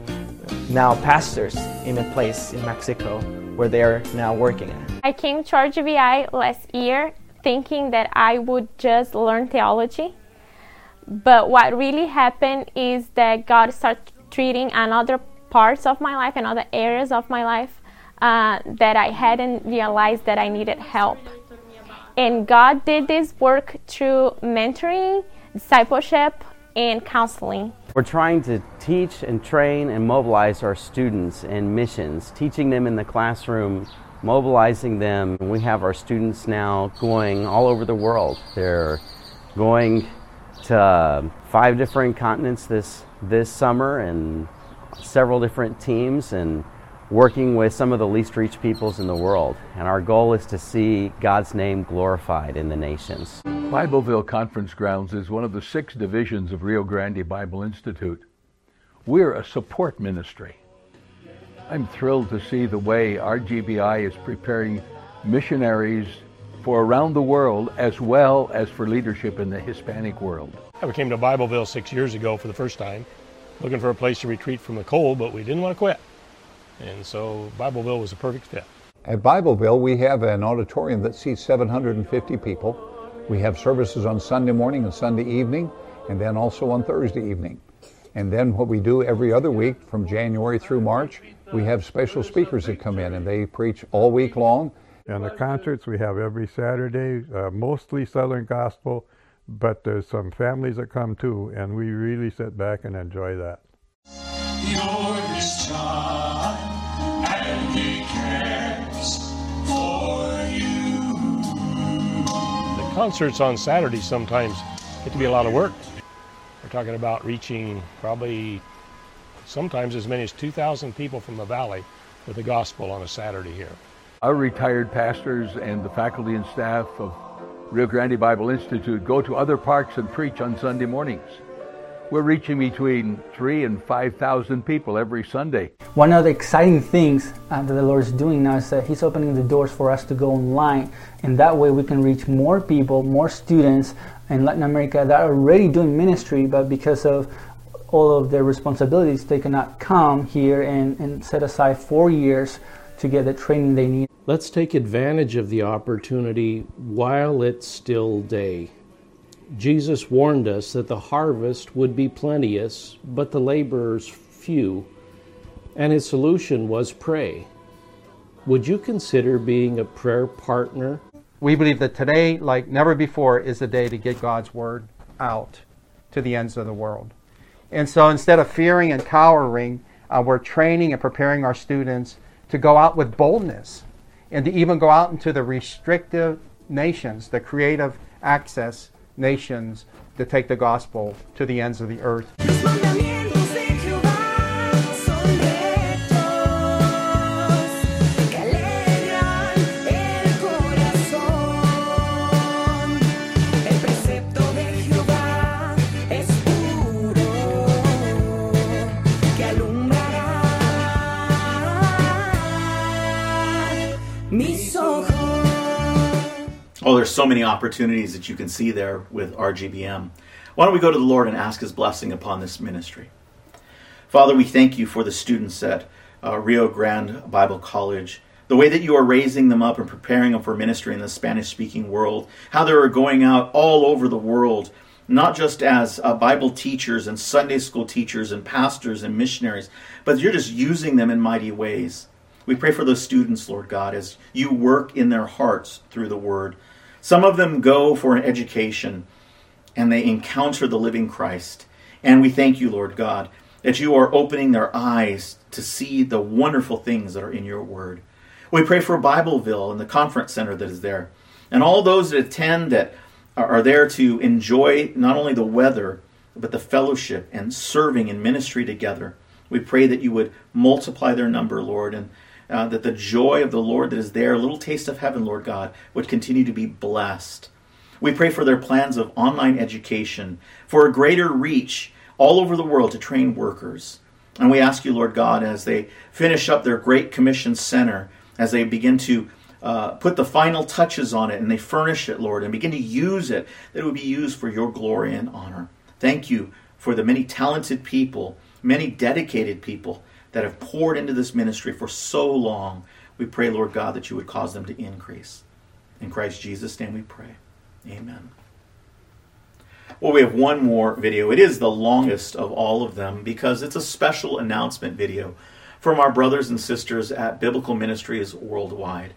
now pastors in a place in Mexico where they are now working at. I came to RGBI last year thinking that I would just learn theology. But what really happened is that God started treating another parts of my life and other areas of my life uh, that I hadn't realized that I needed help. And God did this work through mentoring, discipleship, and counseling. We're trying to teach and train and mobilize our students in missions, teaching them in the classroom, mobilizing them. We have our students now going all over the world. They're going to um, five different continents this this summer and several different teams and working with some of the least reached peoples in the world. And our goal is to see God's name glorified in the nations. Bibleville Conference Grounds is one of the six divisions of Rio Grande Bible Institute. We're a support ministry. I'm thrilled to see the way RGBI is preparing missionaries for around the world as well as for leadership in the Hispanic world. I came to Bibleville six years ago for the first time, looking for a place to retreat from the cold, but we didn't want to quit. And so Bibleville was a perfect fit. At Bibleville, we have an auditorium that seats 750 people. We have services on Sunday morning and Sunday evening, and then also on Thursday evening. And then what we do every other week from January through March, we have special speakers that come in and they preach all week long. And the concerts we have every Saturday, uh, mostly Southern Gospel, but there's some families that come too, and we really sit back and enjoy that. You're his child, and he cares for you. The concerts on Saturday sometimes get to be a lot of work. We're talking about reaching probably sometimes as many as 2,000 people from the valley with the gospel on a Saturday here. Our retired pastors and the faculty and staff of Rio Grande Bible Institute go to other parks and preach on Sunday mornings. We're reaching between three and 5,000 people every Sunday. One of the exciting things uh, that the Lord is doing now is that He's opening the doors for us to go online, and that way we can reach more people, more students in Latin America that are already doing ministry, but because of all of their responsibilities, they cannot come here and, and set aside four years to get the training they need. Let's take advantage of the opportunity while it's still day. Jesus warned us that the harvest would be plenteous, but the laborers few. And his solution was pray. Would you consider being a prayer partner? We believe that today, like never before, is the day to get God's word out to the ends of the world. And so instead of fearing and cowering, uh, we're training and preparing our students to go out with boldness and to even go out into the restrictive nations, the creative access nations, to take the gospel to the ends of the earth. Oh, there's so many opportunities that you can see there with RGBM. Why don't we go to the Lord and ask His blessing upon this ministry? Father, we thank you for the students at uh, Rio Grande Bible College, the way that you are raising them up and preparing them for ministry in the Spanish speaking world, how they are going out all over the world, not just as uh, Bible teachers and Sunday school teachers and pastors and missionaries, but you're just using them in mighty ways. We pray for those students, Lord God, as you work in their hearts through the word. Some of them go for an education and they encounter the living Christ. And we thank you, Lord God, that you are opening their eyes to see the wonderful things that are in your word. We pray for Bibleville and the conference center that is there, and all those that attend that are there to enjoy not only the weather, but the fellowship and serving in ministry together. We pray that you would multiply their number, Lord, and uh, that the joy of the Lord that is there, a little taste of heaven, Lord God, would continue to be blessed. We pray for their plans of online education, for a greater reach all over the world to train workers. And we ask you, Lord God, as they finish up their Great Commission Center, as they begin to uh, put the final touches on it and they furnish it, Lord, and begin to use it, that it would be used for your glory and honor. Thank you for the many talented people, many dedicated people that have poured into this ministry for so long. We pray, Lord God, that you would cause them to increase. In Christ Jesus' name we pray. Amen. Well, we have one more video. It is the longest of all of them because it's a special announcement video from our brothers and sisters at Biblical Ministries Worldwide.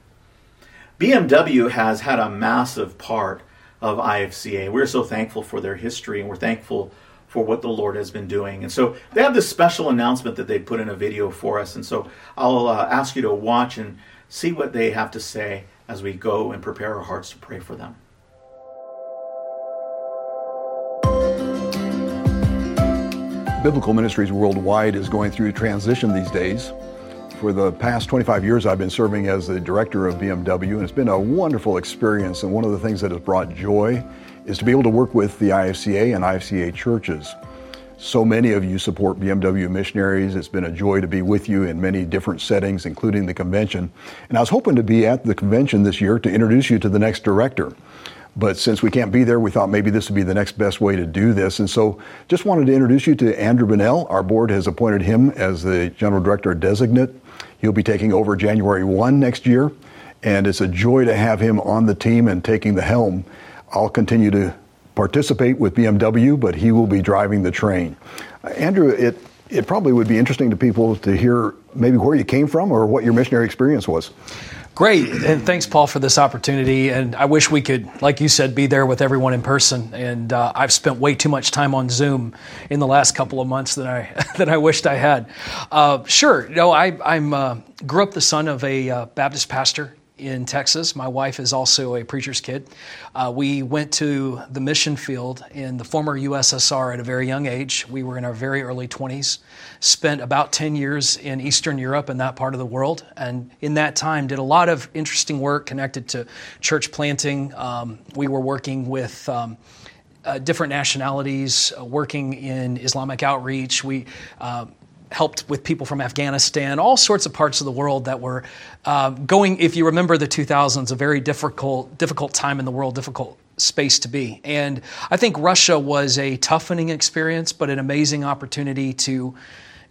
BMW has had a massive part of IFCA. We're so thankful for their history and we're thankful for what the Lord has been doing. And so they have this special announcement that they put in a video for us. And so I'll uh, ask you to watch and see what they have to say as we go and prepare our hearts to pray for them. Biblical Ministries Worldwide is going through a transition these days. For the past 25 years, I've been serving as the director of BMW, and it's been a wonderful experience. And one of the things that has brought joy is to be able to work with the IFCA and IFCA churches. So many of you support BMW missionaries. It's been a joy to be with you in many different settings, including the convention. And I was hoping to be at the convention this year to introduce you to the next director. But since we can't be there, we thought maybe this would be the next best way to do this. And so just wanted to introduce you to Andrew Bunnell. Our board has appointed him as the general director designate. He'll be taking over January 1 next year. And it's a joy to have him on the team and taking the helm. I'll continue to participate with BMW, but he will be driving the train. Andrew, it, it probably would be interesting to people to hear maybe where you came from or what your missionary experience was. Great, and thanks, Paul, for this opportunity. And I wish we could, like you said, be there with everyone in person. And uh, I've spent way too much time on Zoom in the last couple of months than I than I wished I had. Uh, sure, no, I I'm uh, grew up the son of a uh, Baptist pastor in Texas. My wife is also a preacher's kid. Uh, we went to the mission field in the former USSR at a very young age. We were in our very early 20s. Spent about 10 years in Eastern Europe and that part of the world. And in that time, did a lot of interesting work connected to church planting. Um, we were working with. Um, uh, different nationalities uh, working in Islamic outreach. We uh, helped with people from Afghanistan, all sorts of parts of the world that were uh, going. If you remember the 2000s, a very difficult, difficult time in the world, difficult space to be. And I think Russia was a toughening experience, but an amazing opportunity to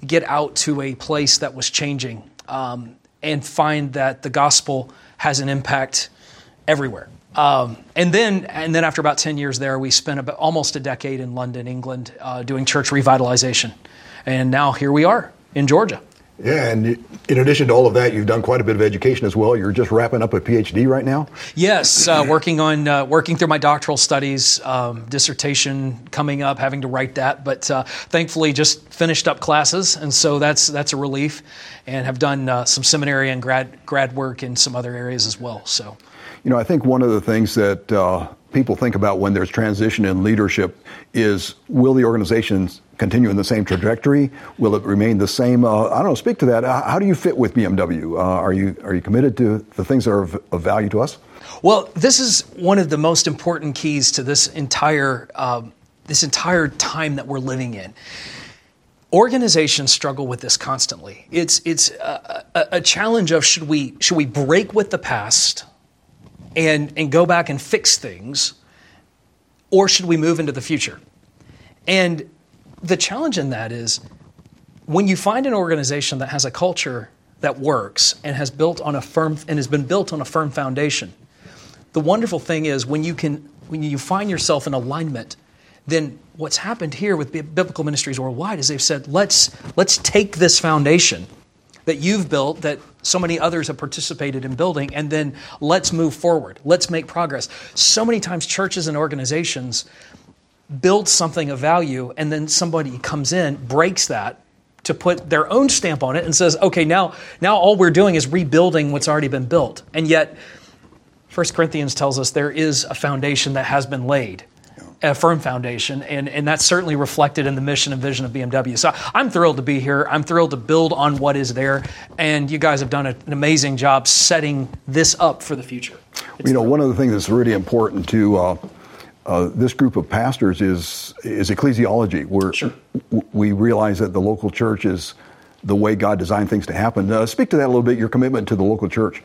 get out to a place that was changing um, and find that the gospel has an impact everywhere. Um, and then, and then after about ten years there, we spent about almost a decade in London, England, uh, doing church revitalization, and now here we are in Georgia. Yeah, and in addition to all of that, you've done quite a bit of education as well. You're just wrapping up a PhD right now. Yes, uh, working on uh, working through my doctoral studies, um, dissertation coming up, having to write that, but uh, thankfully just finished up classes, and so that's that's a relief, and have done uh, some seminary and grad grad work in some other areas as well. So. You know, I think one of the things that uh, people think about when there's transition in leadership is will the organization continue in the same trajectory? Will it remain the same? Uh, I don't know. Speak to that. How do you fit with BMW? Uh, are you are you committed to the things that are of, of, value to us? Well, this is one of the most important keys to this entire uh, this entire time that we're living in. Organizations struggle with this constantly. It's it's a, a, a challenge of should we should we break with the past and, and go back and fix things, or should we move into the future? And the challenge in that is when you find an organization that has a culture that works and has built on a firm and has been built on a firm foundation, the wonderful thing is when you can when you find yourself in alignment, then what's happened here with biblical ministries worldwide is they've said let's let's take this foundation that you've built that so many others have participated in building and then let's move forward. Let's make progress. So many times churches and organizations build something of value and then somebody comes in breaks that to put their own stamp on it and says okay now now all we're doing is rebuilding what's already been built and yet 1 corinthians tells us there is a foundation that has been laid a firm foundation, and, and that's certainly reflected in the mission and vision of BMW. So I'm thrilled to be here. I'm thrilled to build on what is there, and you guys have done an amazing job setting this up for the future. It's you know, one of the things that's really important to uh, uh, this group of pastors is is ecclesiology, where sure. w- we realize that the local church is the way God designed things to happen. Uh, speak to that a little bit. Your commitment to the local church.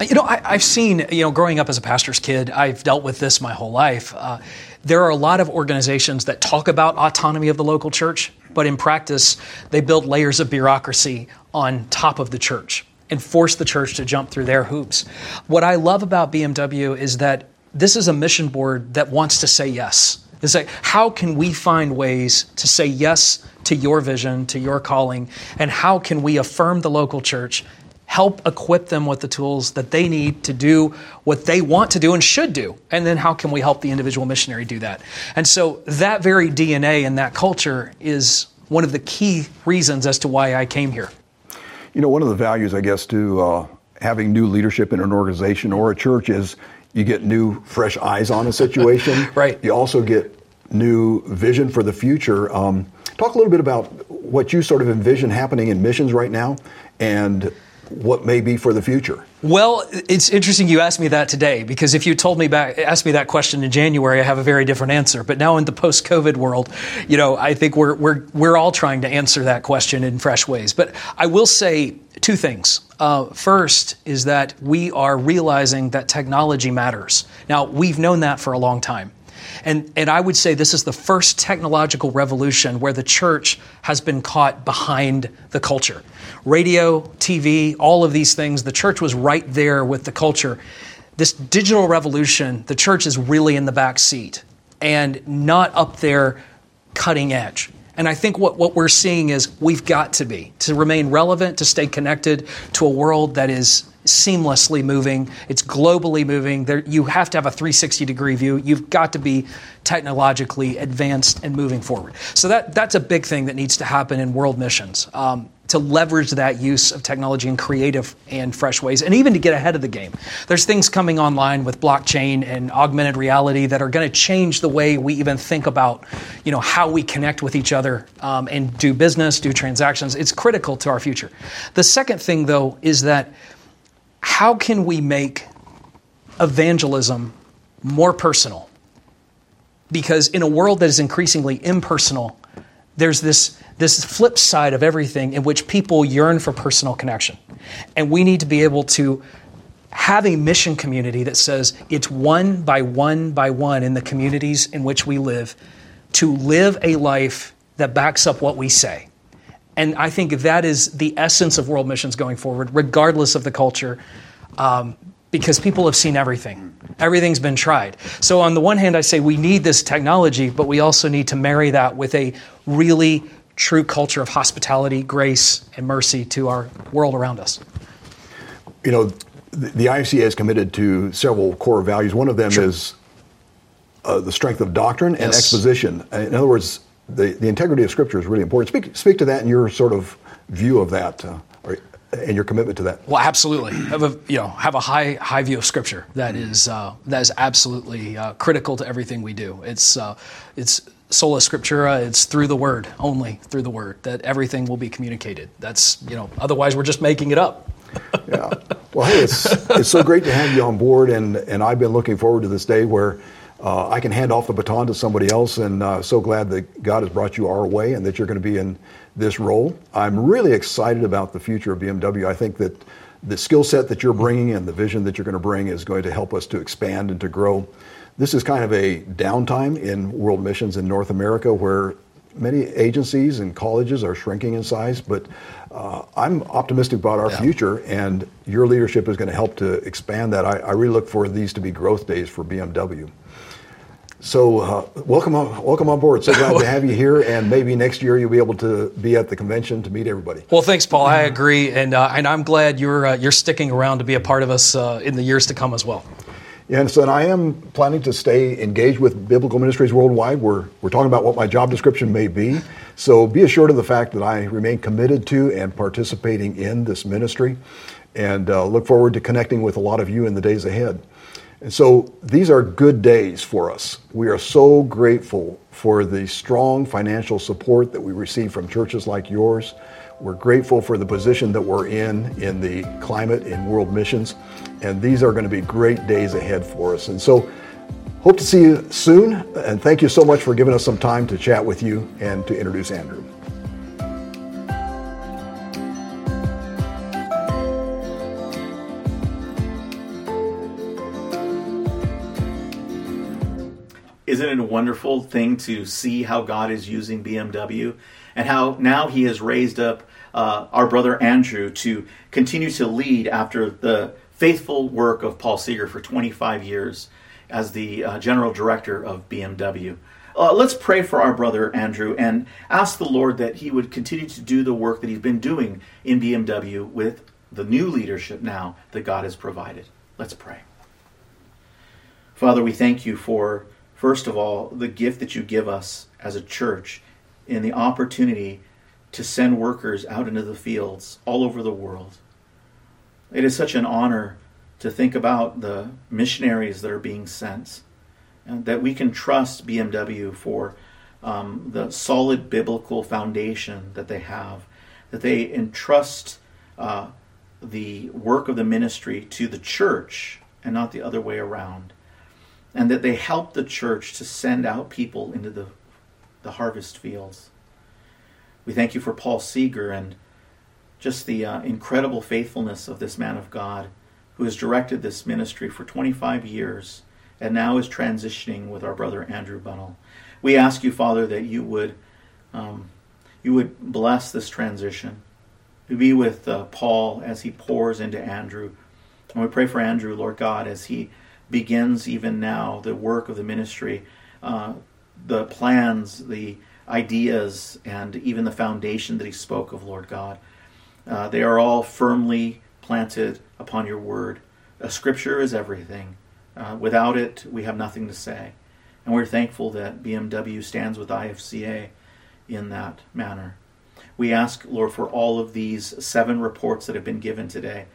You know, I, have seen, you know, growing up as a pastor's kid, I've dealt with this my whole life. Uh, there are a lot of organizations that talk about autonomy of the local church, but in practice, they build layers of bureaucracy on top of the church. and force the church to jump through their hoops. What I love about BMW is that this is a mission board that wants to say yes. It's like, how can we find ways to say yes to your vision, to your calling, and how can we affirm the local church, help equip them with the tools that they need to do what they want to do and should do? And then how can we help the individual missionary do that? And so that very DNA and that culture is one of the key reasons as to why I came here. You know, one of the values, I guess, to uh, having new leadership in an organization or a church is you get new, fresh eyes on a situation. right. You also get new vision for the future. Um, talk a little bit about what you sort of envision happening in missions right now and what may be for the future. Well, it's interesting you asked me that today because if you told me back, asked me that question in January, I have a very different answer. But now in the post-COVID world, you know, I think we're we're we're all trying to answer that question in fresh ways. But I will say two things. Uh, first is that we are realizing that technology matters. Now we've known that for a long time. And, and I would say this is the first technological revolution where the church has been caught behind the culture. Radio, TV, all of these things, the church was right there with the culture. This digital revolution, the church is really in the back seat and not up there cutting edge. And I think what, what we're seeing is we've got to be to remain relevant, to stay connected to a world that is seamlessly moving. It's globally moving. There, you have to have a 360 degree view. You've got to be technologically advanced and moving forward. So that, that's a big thing that needs to happen in world missions. Um, to leverage that use of technology in creative and fresh ways, and even to get ahead of the game. There's things coming online with blockchain and augmented reality that are going to change the way we even think about, you know, how we connect with each other um, and do business, do transactions. It's critical to our future. The second thing, though, is that how can we make evangelism more personal? Because in a world that is increasingly impersonal, there's this, this flip side of everything in which people yearn for personal connection. And we need to be able to have a mission community that says it's one by one by one in the communities in which we live to live a life that backs up what we say. And I think that is the essence of world missions going forward, regardless of the culture, um, because people have seen everything. Everything's been tried. So, on the one hand, I say we need this technology, but we also need to marry that with a really true culture of hospitality, grace, and mercy to our world around us. You know, the, the IFCA is committed to several core values. One of them is uh, the strength of doctrine and Yes. exposition. In other words, the, the integrity of Scripture is really important. Speak, speak to that and your sort of view of that uh, or, and your commitment to that. Well, absolutely. Have a you know have a high high view of Scripture. That is uh, that is absolutely uh, critical to everything we do. It's uh, it's sola scriptura. It's through the Word only through the Word that everything will be communicated. That's you know otherwise we're just making it up. Yeah well, hey, it's, it's so great to have you on board, and, and I've been looking forward to this day where uh, I can hand off the baton to somebody else, and uh, so glad that God has brought you our way and that you're going to be in this role. I'm really excited about the future of BMW. I think that the skill set that you're bringing and the vision that you're going to bring is going to help us to expand and to grow. This is kind of a downtime in world missions in North America where many agencies and colleges are shrinking in size, but uh, I'm optimistic about our future, and your leadership is going to help to expand that. I, I really look for these to be growth days for BMW. So, uh, welcome on, welcome on board. So glad to have you here, and maybe next year you'll be able to be at the convention to meet everybody. Well, thanks, Paul. I agree, and uh, and I'm glad you're uh, you're sticking around to be a part of us uh, in the years to come as well. And so and I am planning to stay engaged with Biblical Ministries Worldwide. We're, we're talking about what my job description may be. So be assured of the fact that I remain committed to and participating in this ministry and uh, look forward to connecting with a lot of you in the days ahead. And so these are good days for us. We are so grateful for the strong financial support that we receive from churches like yours. We're grateful for the position that we're in in the climate in world missions. And these are going to be great days ahead for us. And so hope to see you soon. And thank you so much for giving us some time to chat with you and to introduce Andrew. Isn't it a wonderful thing to see how God is using BMW and how now He has raised up uh, our brother Andrew to continue to lead after the faithful work of Paul Seger for 25 years as the uh, general director of BMW. Uh, let's pray for our brother Andrew and ask the Lord that he would continue to do the work that he's been doing in BMW with the new leadership now that God has provided. Let's pray. Father, we thank you for, first of all, the gift that you give us as a church in the opportunity to send workers out into the fields all over the world. It is such an honor to think about the missionaries that are being sent, and that we can trust BMW for um, the solid biblical foundation that they have, that they entrust uh, the work of the ministry to the church and not the other way around, and that they help the church to send out people into the, the harvest fields. We thank you for Paul Seger and just the uh, incredible faithfulness of this man of God who has directed this ministry for 25 years and now is transitioning with our brother Andrew Bunnell. We ask you, Father, that you would um, you would bless this transition. To be with uh, Paul as he pours into Andrew. And we pray for Andrew, Lord God, as he begins even now the work of the ministry, uh, the plans, the ideas, and even the foundation that he spoke of, Lord God. Uh, they are all firmly planted upon your word. A scripture is everything. Uh, without it, we have nothing to say. And we're thankful that BMW stands with IFCA in that manner. We ask, Lord, for all of these seven reports that have been given today,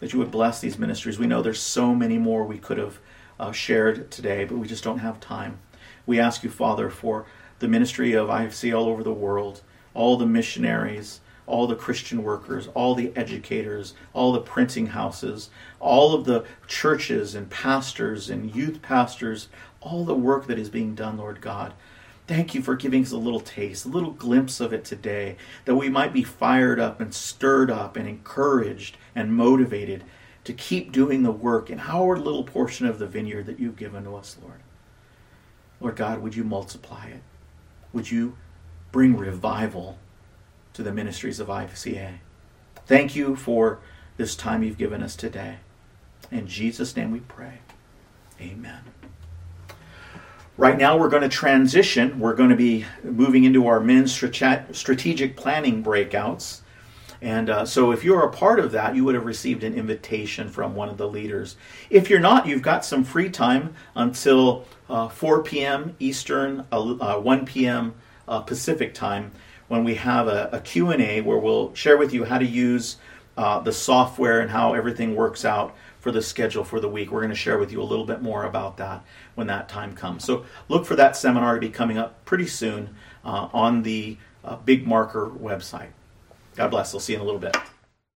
that you would bless these ministries. We know there's so many more we could have uh, shared today, but we just don't have time. We ask you, Father, for the ministry of IFC all over the world, all the missionaries, all the Christian workers, all the educators, all the printing houses, all of the churches and pastors and youth pastors, all the work that is being done, Lord God. Thank you for giving us a little taste, a little glimpse of it today, that we might be fired up and stirred up and encouraged and motivated to keep doing the work in our little portion of the vineyard that you've given to us, Lord. Lord God, would you multiply it? Would you bring revival to the ministries of IFCA? Thank you for this time you've given us today. In Jesus' name we pray. Amen. Right now, we're going to transition. We're going to be moving into our men's strategic planning breakouts. And uh, so, if you're a part of that, you would have received an invitation from one of the leaders. If you're not, you've got some free time until uh, 4 p.m. Eastern, uh, 1 p.m. Uh, Pacific time, when we have a, a Q&A where we'll share with you how to use uh, the software and how everything works out for the schedule for the week. We're going to share with you a little bit more about that when that time comes. So look for that seminar to be coming up pretty soon uh, on the uh, BigMarker website. God bless. I'll see you in a little bit.